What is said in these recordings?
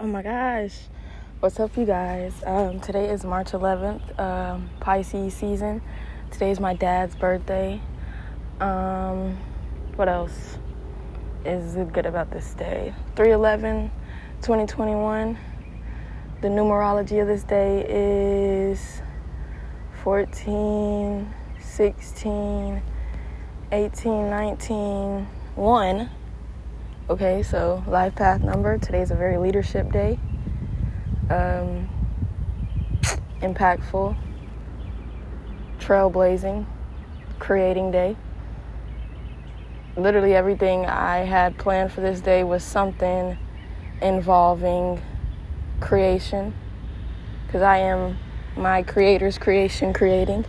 Oh my gosh. What's up, you guys? Um, today is March 11th, um, Pisces season. Today is my dad's birthday. Um, what else is good about this day? 311 2021. The numerology of this day is 14, 16, 18, 19, 1. Okay, so life path number. Today's a very leadership day. Um, impactful, trailblazing, creating day. Literally everything I had planned for this day was something involving creation. Because I am my creator's creation creating.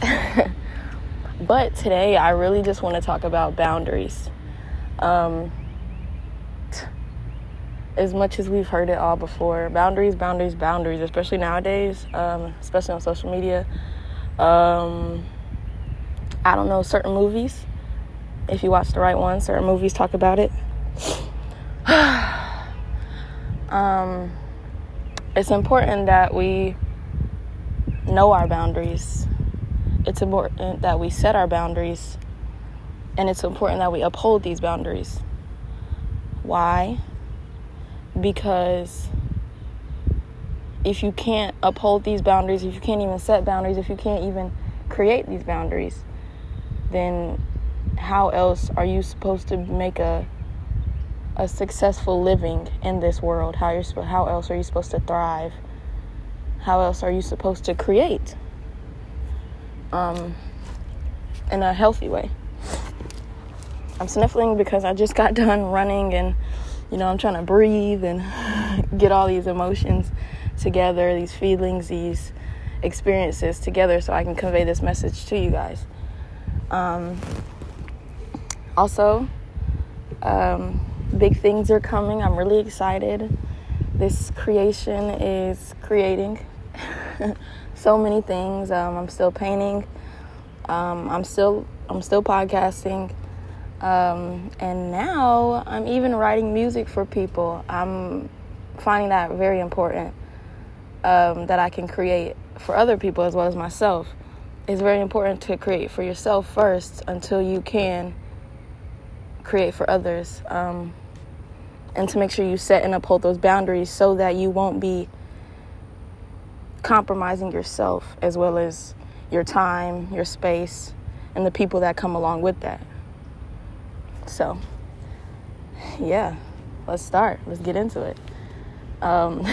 but today I really just want to talk about boundaries. Um, as much as we've heard it all before boundaries boundaries boundaries especially nowadays um, especially on social media. Um, i don't know certain movies if you watch the right ones certain movies talk about it. Um, it's important that we know our boundaries. It's important that we set our boundaries and it's important that we uphold these boundaries. Why because if you can't uphold these boundaries, if you can't even set boundaries, if you can't even create these boundaries, then how else are you supposed to make a a successful living in this world? How you how else are you supposed to thrive? How else are you supposed to create? Um, in a healthy way. I'm sniffling because I just got done running and you know, I'm trying to breathe and get all these emotions together, these feelings, these experiences together so I can convey this message to you guys. Um, also, um, big things are coming. I'm really excited. This creation is creating so many things. Um, I'm still painting. Um, I'm still I'm still podcasting. Um, and now I'm even writing music for people. I'm finding that very important um, that I can create for other people as well as myself. It's very important to create for yourself first until you can create for others. Um, and to make sure you set and uphold those boundaries so that you won't be compromising yourself as well as your time, your space, and the people that come along with that. So, yeah, let's start. Let's get into it. Um,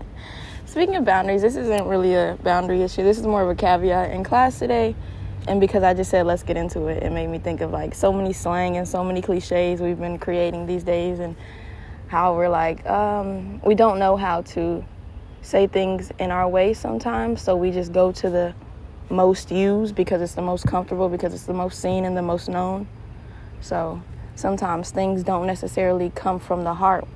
speaking of boundaries, this isn't really a boundary issue. This is more of a caveat in class today. And because I just said let's get into it, it made me think of like so many slang and so many cliches we've been creating these days, and how we're like, um, we don't know how to say things in our way sometimes, so we just go to the most used because it's the most comfortable, because it's the most seen and the most known. So sometimes things don't necessarily come from the heart.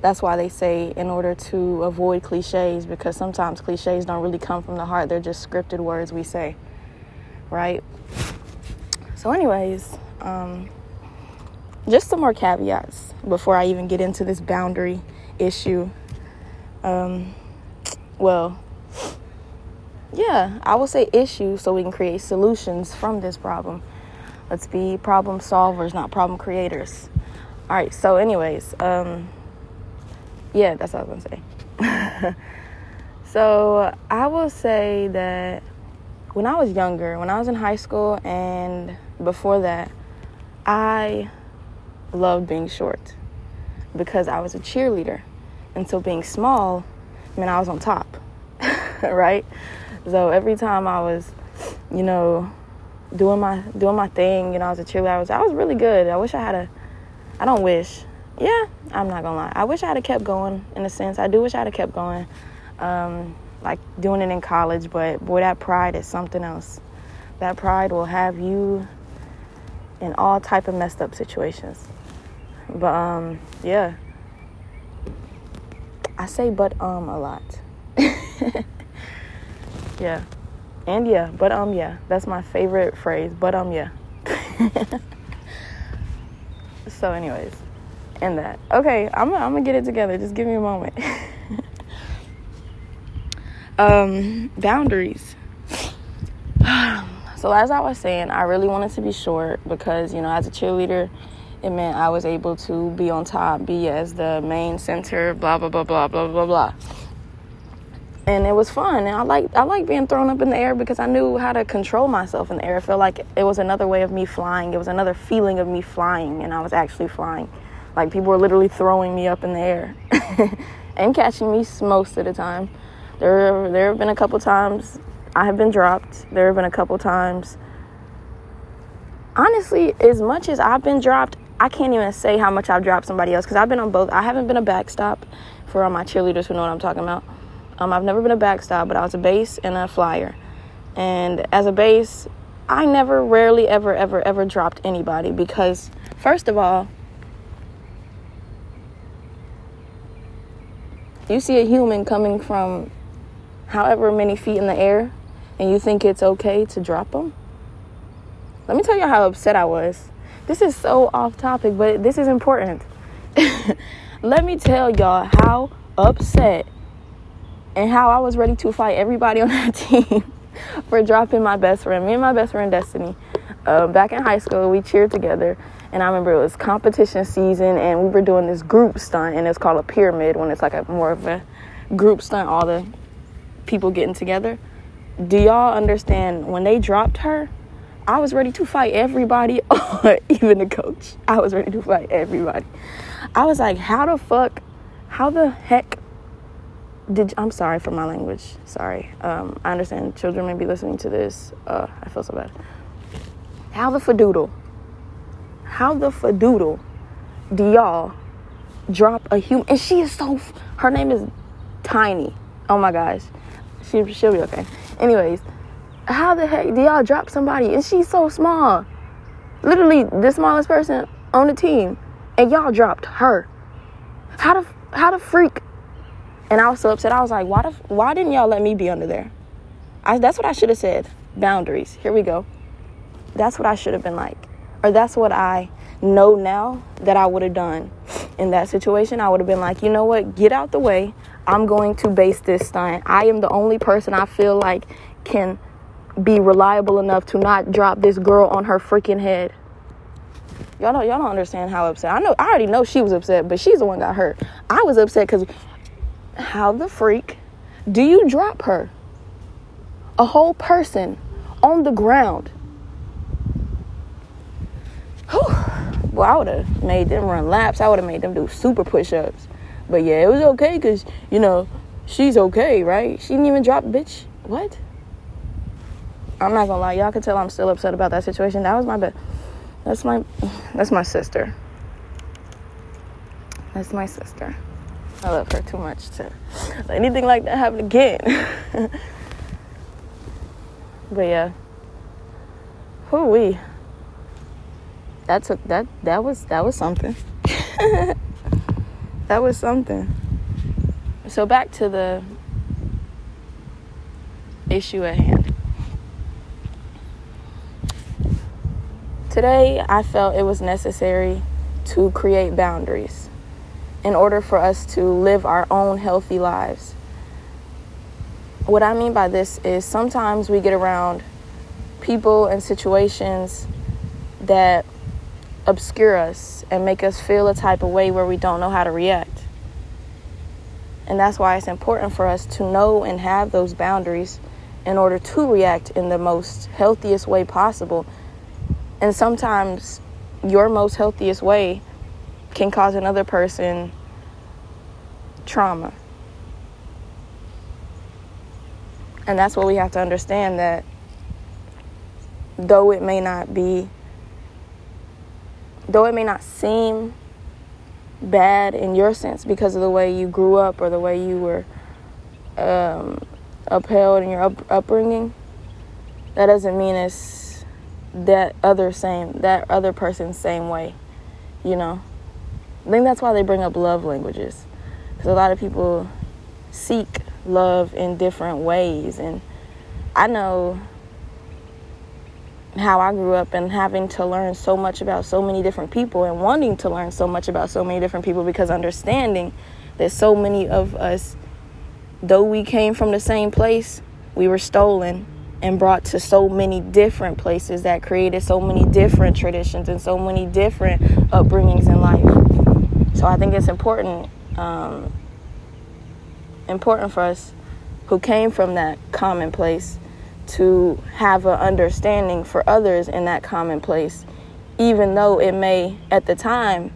That's why they say in order to avoid cliches, because sometimes cliches don't really come from the heart, they're just scripted words we say, right? So, anyways, um, just some more caveats before I even get into this boundary issue. Um, well, yeah, I will say issue so we can create solutions from this problem. Let's be problem solvers, not problem creators. All right, so, anyways, um, yeah, that's what I was gonna say. so, I will say that when I was younger, when I was in high school and before that, I loved being short because I was a cheerleader. And so, being small I meant I was on top, right? So, every time I was, you know, doing my doing my thing. You know, I was a cheerleader. I was I was really good. I wish I had a. I don't wish. Yeah, I'm not gonna lie. I wish I had kept going. In a sense, I do wish I had kept going. Um, like doing it in college, but boy, that pride is something else. That pride will have you in all type of messed up situations. But um, yeah. I say but um a lot. yeah. And yeah, but um yeah, that's my favorite phrase. But um yeah. so anyways, and that. Okay, I'm, I'm gonna get it together. Just give me a moment. um, boundaries. so as I was saying, I really wanted to be short because you know, as a cheerleader, it meant I was able to be on top, be as the main center, blah blah blah blah blah blah blah. And it was fun, and I like I like being thrown up in the air because I knew how to control myself in the air. I felt like it was another way of me flying. It was another feeling of me flying, and I was actually flying. Like people were literally throwing me up in the air and catching me most of the time. There, there have been a couple times I have been dropped. There have been a couple times. Honestly, as much as I've been dropped, I can't even say how much I've dropped somebody else because I've been on both. I haven't been a backspot for all my cheerleaders who know what I'm talking about. Um, I've never been a backspot, but I was a base and a flyer. And as a base, I never, rarely, ever, ever, ever dropped anybody because, first of all, you see a human coming from however many feet in the air and you think it's okay to drop them? Let me tell you how upset I was. This is so off topic, but this is important. Let me tell y'all how upset and how I was ready to fight everybody on that team for dropping my best friend. Me and my best friend Destiny. Uh, back in high school, we cheered together, and I remember it was competition season, and we were doing this group stunt, and it's called a pyramid when it's like a more of a group stunt, all the people getting together. Do y'all understand when they dropped her? I was ready to fight everybody, even the coach. I was ready to fight everybody. I was like, how the fuck, how the heck did I'm sorry for my language. Sorry. Um, I understand children may be listening to this. Uh, I feel so bad. How the fadoodle? How the fadoodle do y'all drop a human? And she is so. Her name is Tiny. Oh my gosh, she she'll be okay. Anyways, how the heck do y'all drop somebody and she's so small? Literally the smallest person on the team, and y'all dropped her. How the how the freak? And I was so upset. I was like, why the why didn't y'all let me be under there? I, that's what I should have said. Boundaries. Here we go. That's what I should have been like, or that's what I know now that I would have done in that situation. I would have been like, you know what? Get out the way. I'm going to base this stunt. I am the only person I feel like can be reliable enough to not drop this girl on her freaking head. Y'all don't y'all don't understand how upset. I know I already know she was upset, but she's the one got hurt. I was upset cuz how the freak do you drop her? A whole person on the ground. Whew. Well, I would have made them run laps. I would have made them do super push-ups. But yeah, it was okay because, you know, she's okay, right? She didn't even drop, bitch. What? I'm not gonna lie, y'all can tell I'm still upset about that situation. That was my bad. That's my that's my sister. That's my sister. I love her too much to let anything like that happen again. but yeah. Who we? That took that that was that was something. that was something. So back to the issue at hand. Today, I felt it was necessary to create boundaries in order for us to live our own healthy lives. What I mean by this is sometimes we get around people and situations that obscure us and make us feel a type of way where we don't know how to react. And that's why it's important for us to know and have those boundaries in order to react in the most healthiest way possible and sometimes your most healthiest way can cause another person trauma. And that's what we have to understand that though it may not be, though it may not seem bad in your sense because of the way you grew up or the way you were um, upheld in your up- upbringing, that doesn't mean it's that other same that other person's same way you know i think that's why they bring up love languages because a lot of people seek love in different ways and i know how I grew up and having to learn so much about so many different people and wanting to learn so much about so many different people because understanding that so many of us, though we came from the same place, we were stolen and brought to so many different places that created so many different traditions and so many different upbringings in life. So I think it's important, um, important for us who came from that common place to have an understanding for others in that common place, even though it may at the time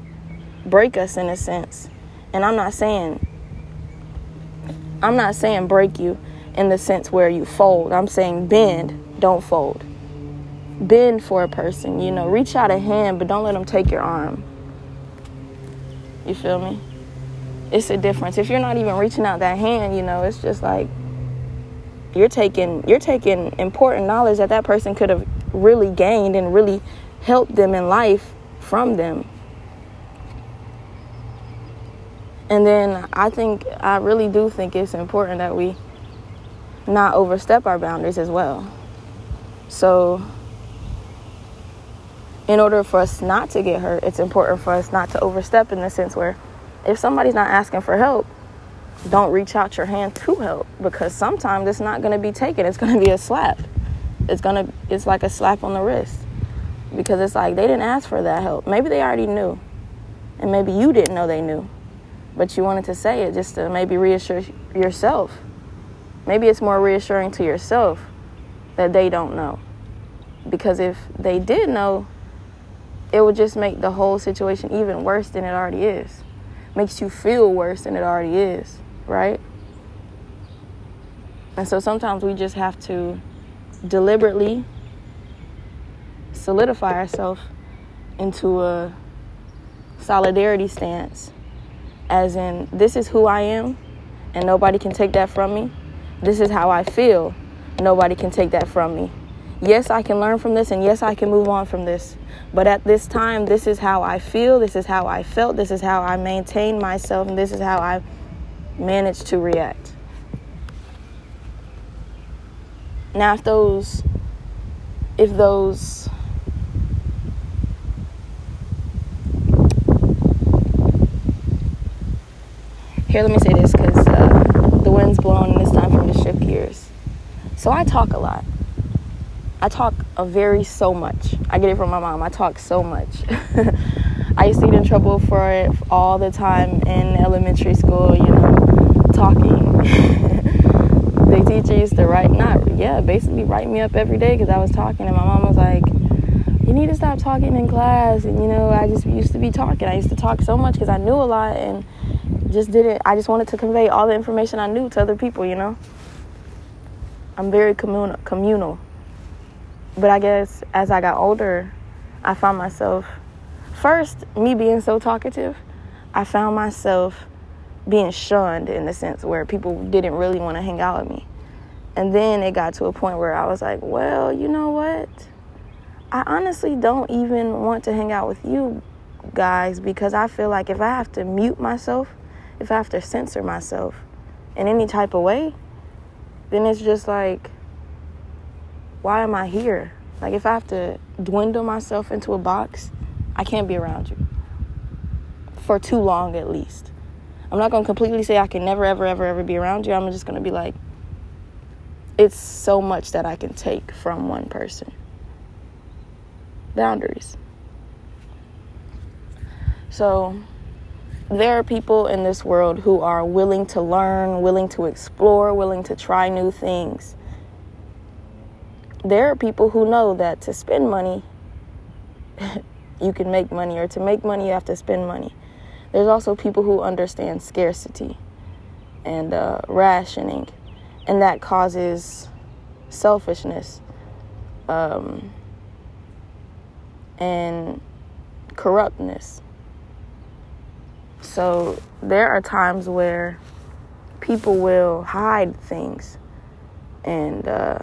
break us in a sense. And I'm not saying I'm not saying break you in the sense where you fold. I'm saying bend, don't fold. Bend for a person, you know, reach out a hand, but don't let them take your arm. You feel me? It's a difference. If you're not even reaching out that hand, you know, it's just like you're taking you're taking important knowledge that that person could have really gained and really helped them in life from them. And then I think I really do think it's important that we not overstep our boundaries as well. So in order for us not to get hurt, it's important for us not to overstep in the sense where if somebody's not asking for help, don't reach out your hand to help because sometimes it's not going to be taken. It's going to be a slap. It's going to it's like a slap on the wrist because it's like they didn't ask for that help. Maybe they already knew. And maybe you didn't know they knew. But you wanted to say it just to maybe reassure yourself. Maybe it's more reassuring to yourself that they don't know. Because if they did know, it would just make the whole situation even worse than it already is. Makes you feel worse than it already is right? And so sometimes we just have to deliberately solidify ourselves into a solidarity stance, as in, this is who I am, and nobody can take that from me. This is how I feel, nobody can take that from me. Yes, I can learn from this, and yes, I can move on from this. But at this time, this is how I feel, this is how I felt, this is how I maintain myself, and this is how I manage to react. Now, if those, if those, here, let me say this because uh, the wind's blowing and it's time for me to shift gears. So I talk a lot. I talk a very so much. I get it from my mom. I talk so much. I used to get in trouble for it all the time in elementary school, you know, talking. the teacher used to write, not, yeah, basically write me up every day because I was talking. And my mom was like, you need to stop talking in class. And, you know, I just used to be talking. I used to talk so much because I knew a lot and just didn't, I just wanted to convey all the information I knew to other people, you know? I'm very communal. communal. But I guess as I got older, I found myself first, me being so talkative, I found myself being shunned in the sense where people didn't really want to hang out with me. And then it got to a point where I was like, well, you know what? I honestly don't even want to hang out with you guys because I feel like if I have to mute myself, if I have to censor myself in any type of way, then it's just like, why am I here? Like, if I have to dwindle myself into a box, I can't be around you for too long at least. I'm not to completely say I can never, ever, ever, ever be around you. I'm just to be like, it's so much that I can take from one person. Boundaries. So, there are people in this world who are willing to learn, willing to explore, willing to try new things. There are people who know that to spend money you can make money, or to make money, you have to spend money. There's also people who understand scarcity and uh, rationing, and that causes selfishness um, and corruptness. So there are times where people will hide things and uh,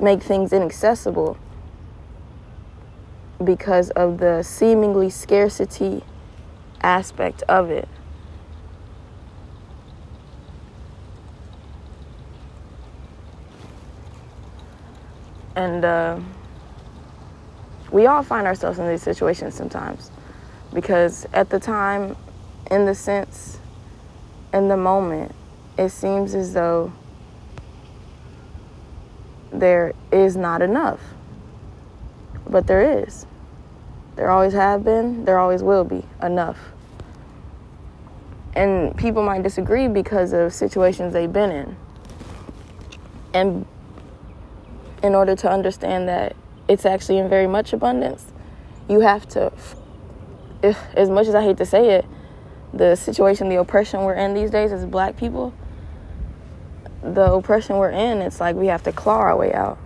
make things inaccessible because of the seemingly scarcity aspect of it. And uh, we all find ourselves in these situations sometimes because at the time, in the sense, in the moment, it seems as though there is not enough. But there is. There always have been, there always will be enough. And people might disagree because of situations they've been in. And in order to understand that it's actually in very much abundance, you have to, if, as much as I hate to say it, the situation, the oppression we're in these days as black people, the oppression we're in, it's like we have to claw our way out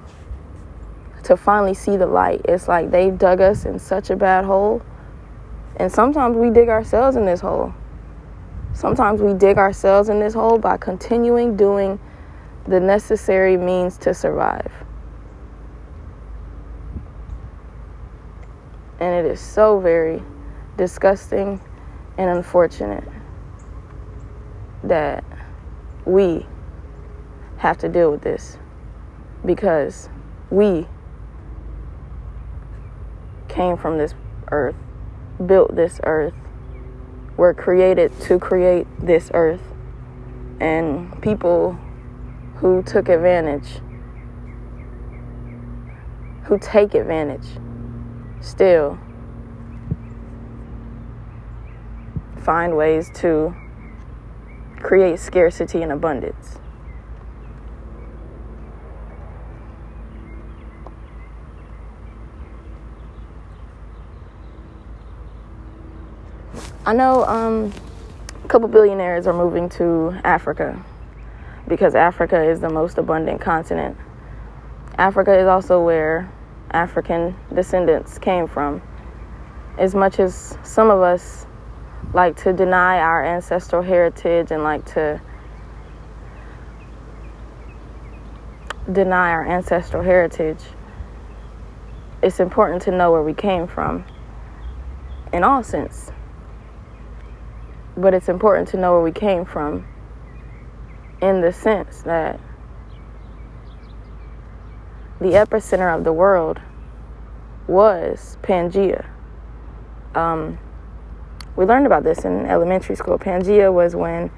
to finally see the light. It's like they've dug us in such a bad hole. And sometimes we dig ourselves in this hole. Sometimes we dig ourselves in this hole by continuing doing the necessary means to survive. And it is so very disgusting and unfortunate that we have to deal with this because we came from this earth, built this earth, were created to create this earth. And people who took advantage, who take advantage, still find ways to create scarcity and abundance. I know um, a couple billionaires are moving to Africa because Africa is the most abundant continent. Africa is also where African descendants came from. As much as some of us like to deny our ancestral heritage and like to deny our ancestral heritage, it's important to know where we came from in all sense but it's important to know where we came from in the sense that the epicenter of the world was Pangea. Um, we learned about this in elementary school. Pangea was when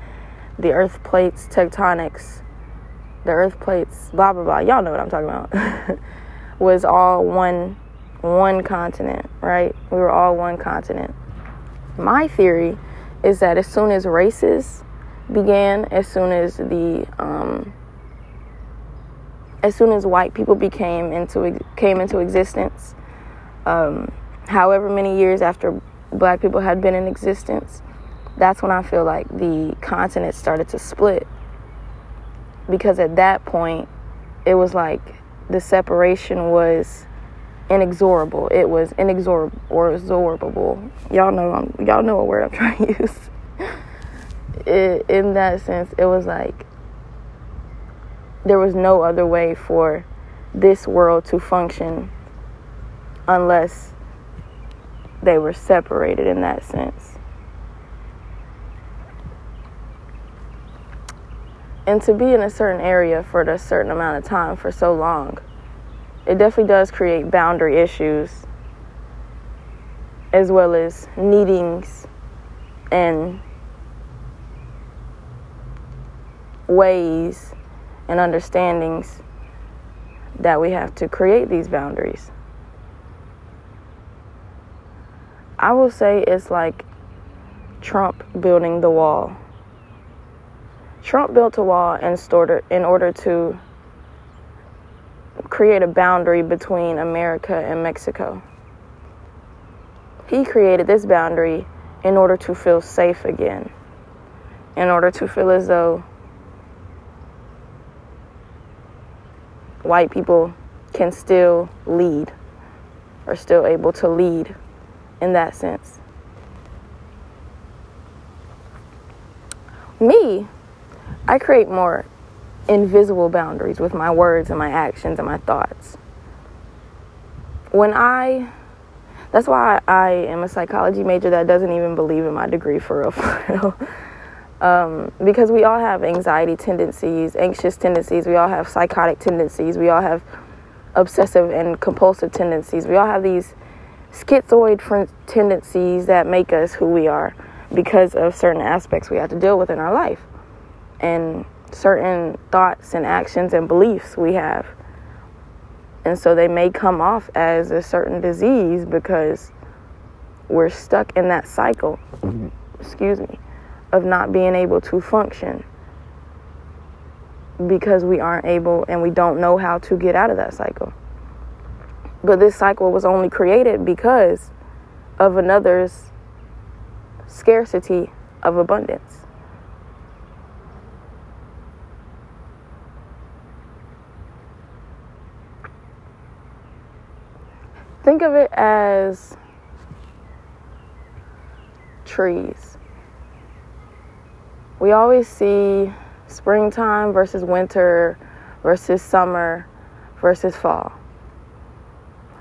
the earth plates tectonics, the earth plates, blah blah blah. Y'all know what I'm talking about. was all one one continent, right? We were all one continent. My theory is that as soon as races began, as soon as the um, as soon as white people became into came into existence, um, however many years after black people had been in existence, that's when I feel like the continent started to split. Because at that point, it was like the separation was inexorable. It was inexorable or absorbable. Y'all know I'm, y'all know what word I'm trying to use. It, in that sense, it was like there was no other way for this world to function unless they were separated in that sense. And to be in a certain area for a certain amount of time for so long it definitely does create boundary issues as well as needings and ways and understandings that we have to create these boundaries. I will say it's like Trump building the wall. Trump built a wall in order to create a boundary between America and Mexico. He created this boundary in order to feel safe again, in order to feel as though white people can still lead, or still able to lead in that sense. Me, I create more invisible boundaries with my words and my actions and my thoughts. When I, that's why I am a psychology major that doesn't even believe in my degree for real, for real. Um, because we all have anxiety tendencies, anxious tendencies, we all have psychotic tendencies, we all have obsessive and compulsive tendencies. We all have these schizoid tendencies that make us who we are because of certain aspects we have to deal with in our life and certain thoughts and actions and beliefs we have. And so they may come off as a certain disease because we're stuck in that cycle, excuse me, of not being able to function because we aren't able and we don't know how to get out of that cycle. But this cycle was only created because of another's scarcity of abundance. Think of it as trees. We always see springtime versus winter versus summer versus fall.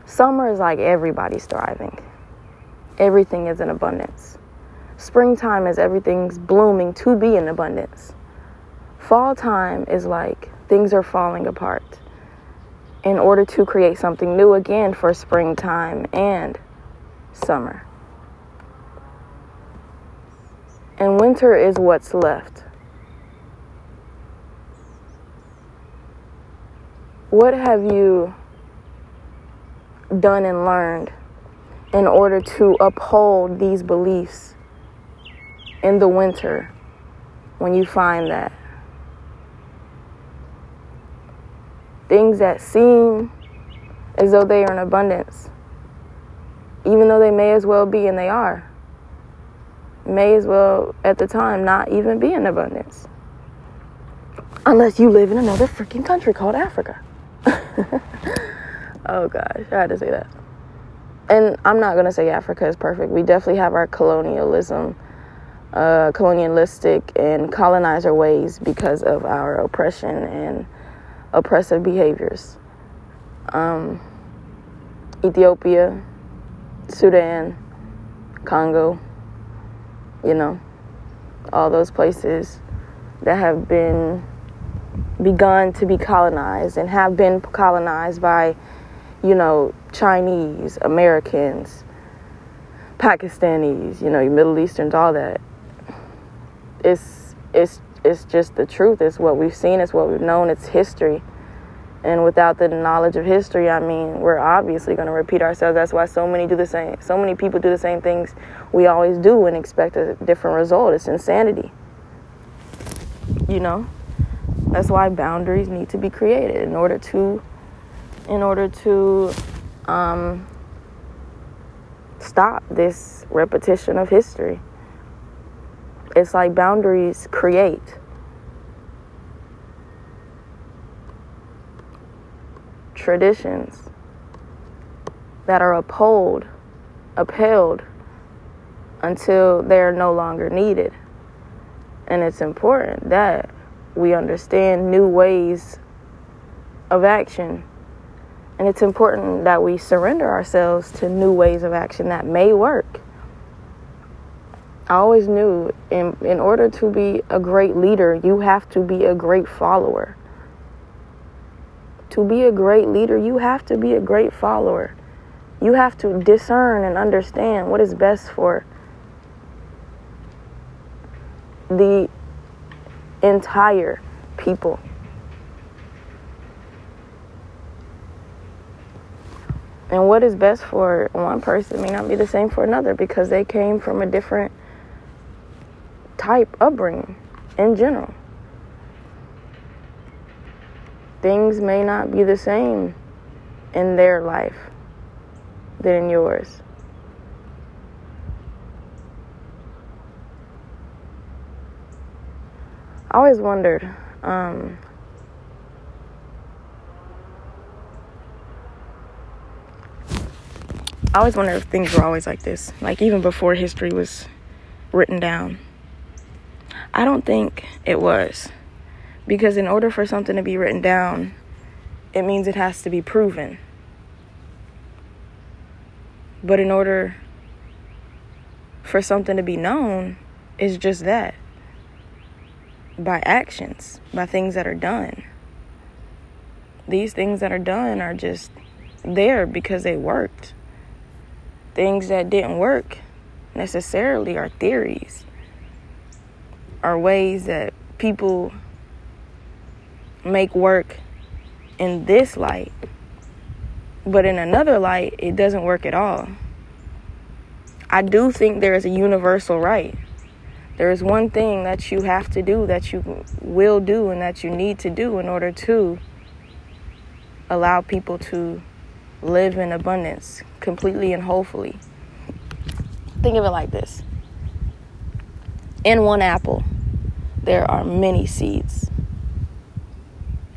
Summer is like everybody's thriving, everything is in abundance. Springtime is everything's blooming to be in abundance. Fall time is like things are falling apart in order to create something new again for springtime and summer. And winter is what's left. What have you done and learned in order to uphold these beliefs in the winter when you find that? Things that seem as though they are in abundance, even though they may as well be, and they are, may as well at the time not even be in abundance. Unless you live in another freaking country called Africa. oh gosh, I had to say that. And I'm not gonna say Africa is perfect. We definitely have our colonialism, uh, colonialistic and colonizer ways because of our oppression and oppressive behaviors. Um, Ethiopia, Sudan, Congo, you know, all those places that have been begun to be colonized and have been colonized by, you know, Chinese, Americans, Pakistanis, you know, Middle Easterns, all that. It's it's it's just the truth. It's what we've seen. It's what we've known. It's history. And without the knowledge of history, I mean, we're obviously going to repeat ourselves. That's why so many do the same. So many people do the same things we always do and expect a different result. It's insanity. You know. That's why boundaries need to be created in order to, in order to, um, stop this repetition of history. It's like boundaries create. Traditions that are upheld, upheld until they're no longer needed. And it's important that we understand new ways of action. And it's important that we surrender ourselves to new ways of action that may work. I always knew in, in order to be a great leader, you have to be a great follower. To be a great leader, you have to be a great follower. You have to discern and understand what is best for the entire people. And what is best for one person may not be the same for another because they came from a different type upbringing in general. Things may not be the same in their life than in yours. I always wondered. Um, I always wondered if things were always like this, like even before history was written down. I don't think it was. Because in order for something to be written down, it means it has to be proven. But in order for something to be known, it's just that by actions, by things that are done. these things that are done are just there because they worked. Things that didn't work necessarily are theories, are ways that people make work in this light, but in another light, it doesn't work at all. I do think there is a universal right. There is one thing that you have to do, that you will do, and that you need to do in order to allow people to live in abundance completely and wholly. Think of it like this in one apple, there are many seeds.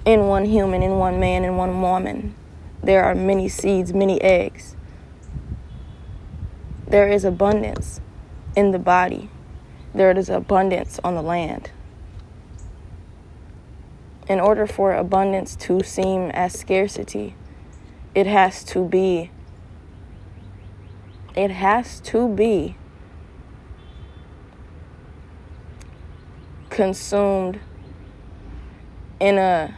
In one human, in one man, in one woman, there are many seeds, many eggs. There is abundance in the body, there is abundance on the land. In order for abundance to seem as scarcity, it has to be it has to be consumed in a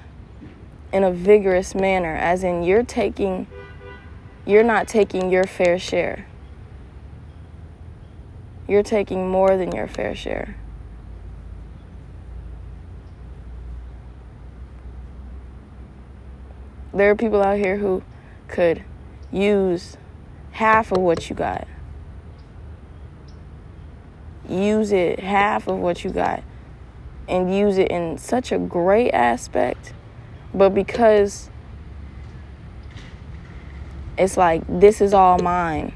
in a vigorous manner as in you're taking you're not taking your fair share. You're taking more than your fair share. There are people out here who could use half of what you got. Use it half of what you got and use it in such a great aspect, but because it's like this is all mine.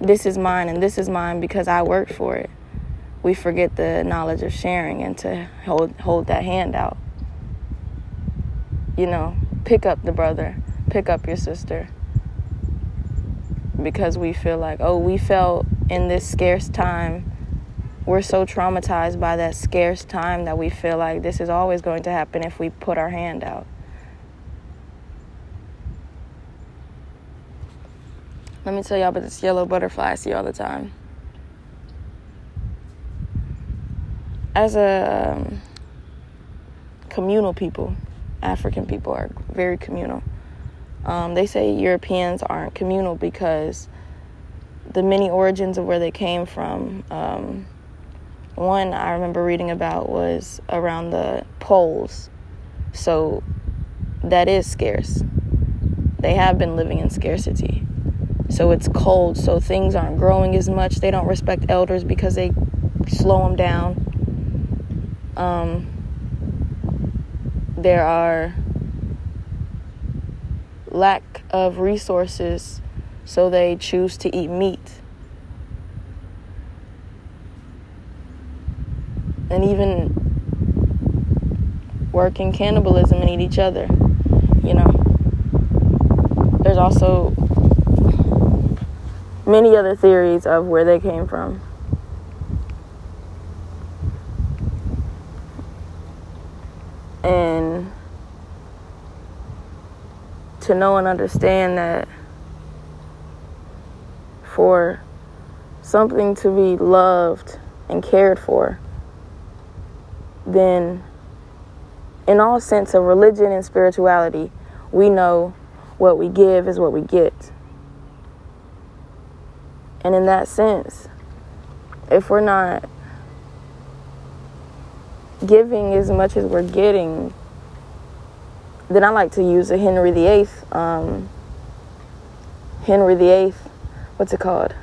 This is mine and this is mine because I worked for it. We forget the knowledge of sharing and to hold hold that hand out. You know, pick up the brother, pick up your sister. Because we feel like, oh, we felt in this scarce time we're so traumatized by that scarce time that we feel like this is always going to happen if we put our hand out. Let me tell y'all about this yellow butterfly I see all the time. As a um, communal people, African people are very communal. Um, they say Europeans aren't communal because the many origins of where they came from. Um, one I remember reading about was around the poles. So that is scarce. They have been living in scarcity. So it's cold, so things aren't growing as much. They don't respect elders because they slow them down. Um, there are lack of resources, so they choose to eat meat and even work in cannibalism and eat each other. You know, there's also many other theories of where they came from. And to know and understand that for something to be loved and cared for then in all sense of religion and spirituality, we know what we give is what we get. And in that sense, if we're not giving as much as we're getting, then I like to use a Henry VIII. Um, Henry VIII, what's it called?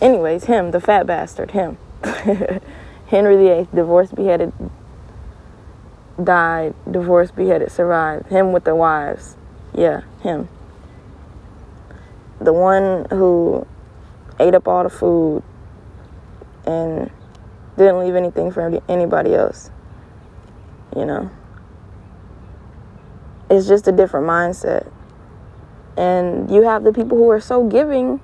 Anyways, him, the fat bastard, him. Henry VIII, divorced, beheaded, died, divorced, beheaded, survived. Him with the wives. Yeah, him. The one who ate up all the food and didn't leave anything for anybody else. You know? It's just a different mindset. And you have the people who are so giving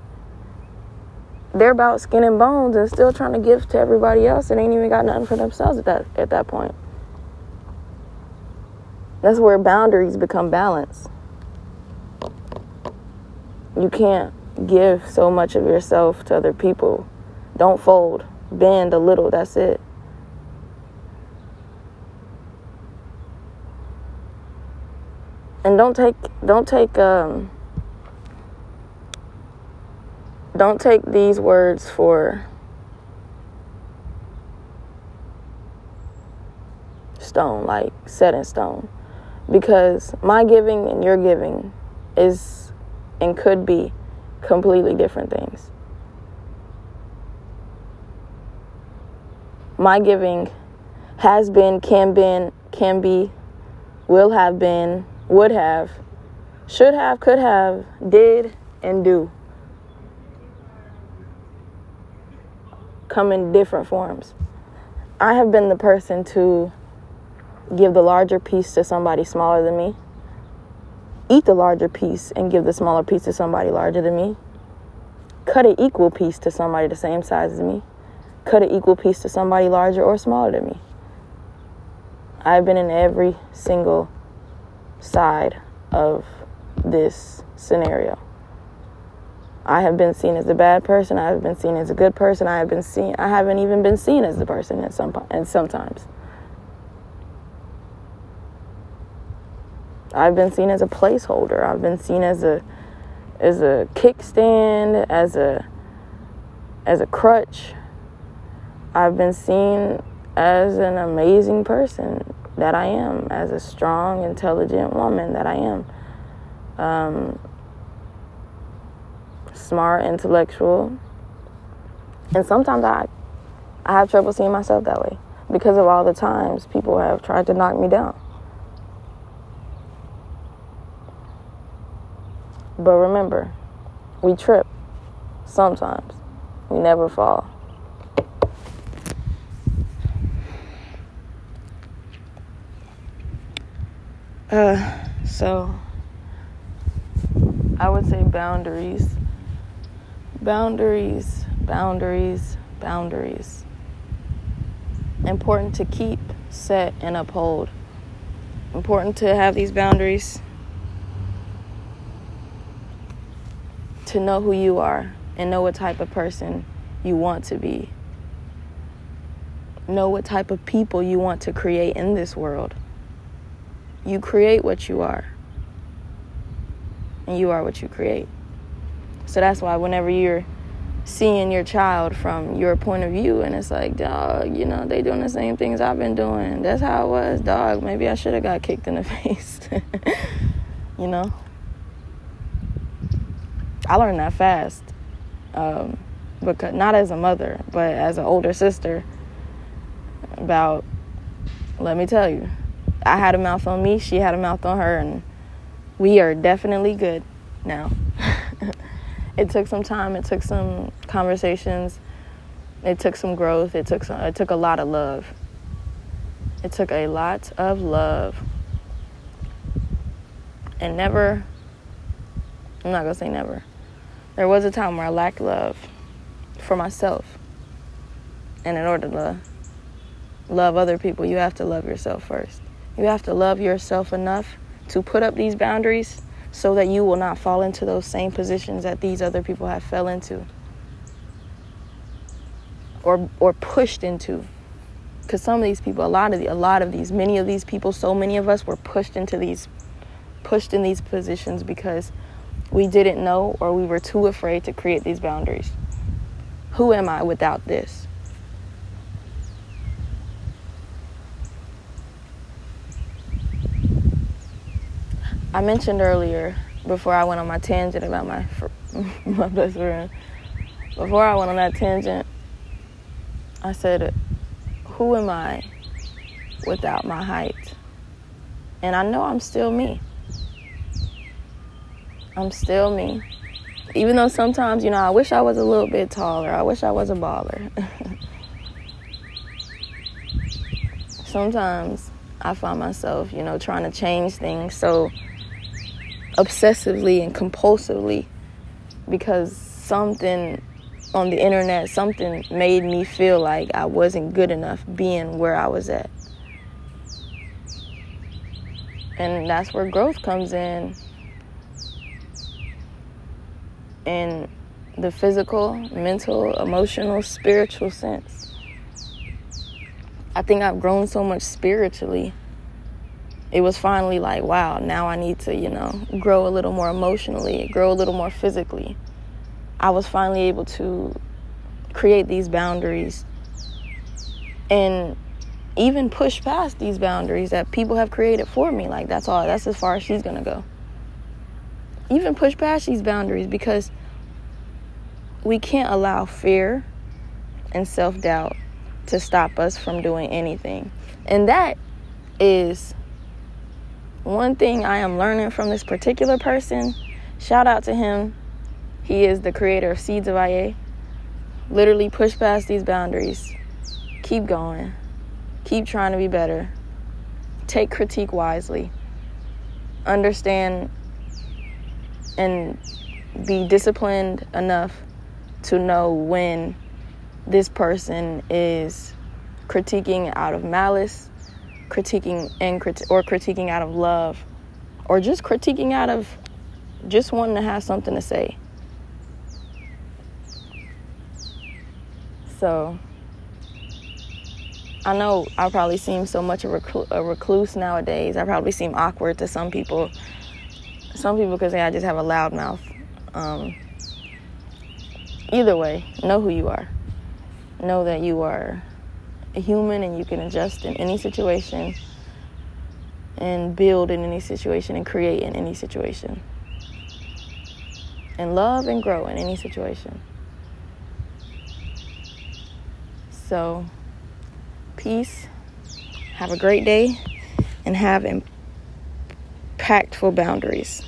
they're about skin and bones and still trying to give to everybody else and ain't even got nothing for themselves at that at that point. That's where boundaries become balance. You can't give so much of yourself to other people. Don't fold. Bend a little, that's it. and don't take don't take um don't take these words for stone like set in stone. Because my giving and your giving is and could be completely different things. My giving has been can been can be will have been would have, should have, could have, did, and do come in different forms. I have been the person to give the larger piece to somebody smaller than me, eat the larger piece and give the smaller piece to somebody larger than me, cut an equal piece to somebody the same size as me, cut an equal piece to somebody larger or smaller than me. I've been in every single side of this scenario. I have been seen as a bad person. I have been seen as a good person. I have been seen. I haven't even been seen as the person at some and sometimes. I've been seen as a placeholder. I've been seen as a as a kickstand, as a as a crutch. I've been seen as an amazing person that I am, as a strong, intelligent woman that I am. Um, smart, intellectual. And sometimes I, I have trouble seeing myself that way because of all the times people have tried to knock me down. But remember, we trip sometimes. We never fall. Uh, so I would say boundaries. Boundaries, boundaries, boundaries. Important to keep, set, and uphold. Important to have these boundaries. To know who you are and know what type of person you want to be. Know what type of people you want to create in this world. You create what you are. And you are what you create. So that's why whenever you're seeing your child from your point of view and it's like, dog, you know, they doing the same things I've been doing. That's how it was, dog. Maybe I should have got kicked in the face. you know? I learned that fast. Um, because not as a mother, but as an older sister about let me tell you, I had a mouth on me, she had a mouth on her, and we are definitely good now. It took some time, it took some conversations, it took some growth, it took some, it took a lot of love. It took a lot of love. And never I'm not gonna say never. There was a time where I lacked love for myself. And in order to love other people, you have to love yourself first. You have to love yourself enough to put up these boundaries so that you will not fall into those same positions that these other people have fell into or or pushed into. Because some of these people a lot of the, a lot of these many of these people so many of us were pushed into these pushed in these positions because we didn't know or we were too afraid to create these boundaries. Who am i without this I mentioned earlier before I went on my tangent about my my best friend. Before I went on that tangent, I said, "Who am I without my height?" And I know I'm still me. I'm still me. Even though sometimes, you know, I wish I was a little bit taller. I wish I was a baller. sometimes I find myself, you know, trying to change things so obsessively and compulsively because something on the internet, something made me feel like I wasn't good enough being where I was at. And that's where growth comes in. In the physical, mental, emotional, spiritual sense. I think I've grown so much spiritually it was finally like, wow, now I need to, you know, grow a little more emotionally, grow a little more physically. I was finally able to create these boundaries and even push past these boundaries that people have created for me. Like, that's all, that's as far as she's gonna go. Even push past these boundaries because we can't allow fear and self doubt to stop us from doing anything. And that is one thing I am learning from this particular person. Shout out to him. He is the creator of Seeds of IA. Literally push past these boundaries. Keep going. Keep trying to be better. Take critique wisely. Understand and be disciplined enough to know when this person is critiquing out of malice, critiquing and crit- or critiquing out of love, or just critiquing out of just wanting to have something to say. So I know I probably seem so much a, reclu- a recluse nowadays. I probably seem awkward to some people. Some people could say I just have a loud mouth. Um, either way, know who you are. Know that you are a human and you can adjust in any situation and build in any situation and create in any situation. And love and grow in any situation. So, peace. Have a great day and have impactful boundaries.